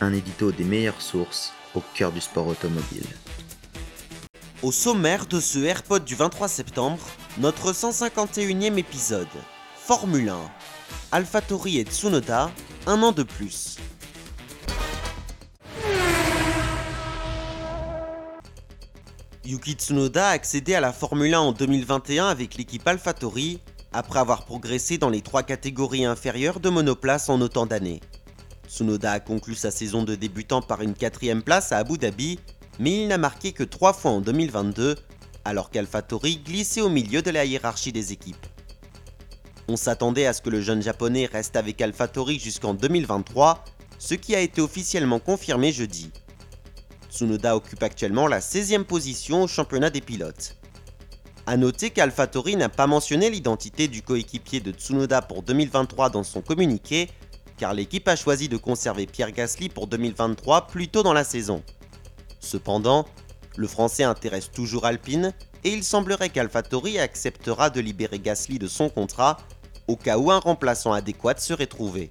Un édito des meilleures sources au cœur du sport automobile. Au sommaire de ce AirPod du 23 septembre, notre 151e épisode. Formule 1. AlphaTauri et Tsunoda, un an de plus. Yuki Tsunoda a accédé à la Formule 1 en 2021 avec l'équipe AlphaTauri, après avoir progressé dans les trois catégories inférieures de monoplace en autant d'années. Tsunoda a conclu sa saison de débutant par une quatrième place à Abu Dhabi, mais il n'a marqué que trois fois en 2022, alors qu'AlphaTauri glissait au milieu de la hiérarchie des équipes. On s'attendait à ce que le jeune japonais reste avec AlphaTauri jusqu'en 2023, ce qui a été officiellement confirmé jeudi. Tsunoda occupe actuellement la 16e position au championnat des pilotes. A noter qu'AlphaTauri n'a pas mentionné l'identité du coéquipier de Tsunoda pour 2023 dans son communiqué, car l'équipe a choisi de conserver Pierre Gasly pour 2023 plus tôt dans la saison. Cependant, le français intéresse toujours Alpine et il semblerait qu'AlphaTauri acceptera de libérer Gasly de son contrat au cas où un remplaçant adéquat serait trouvé.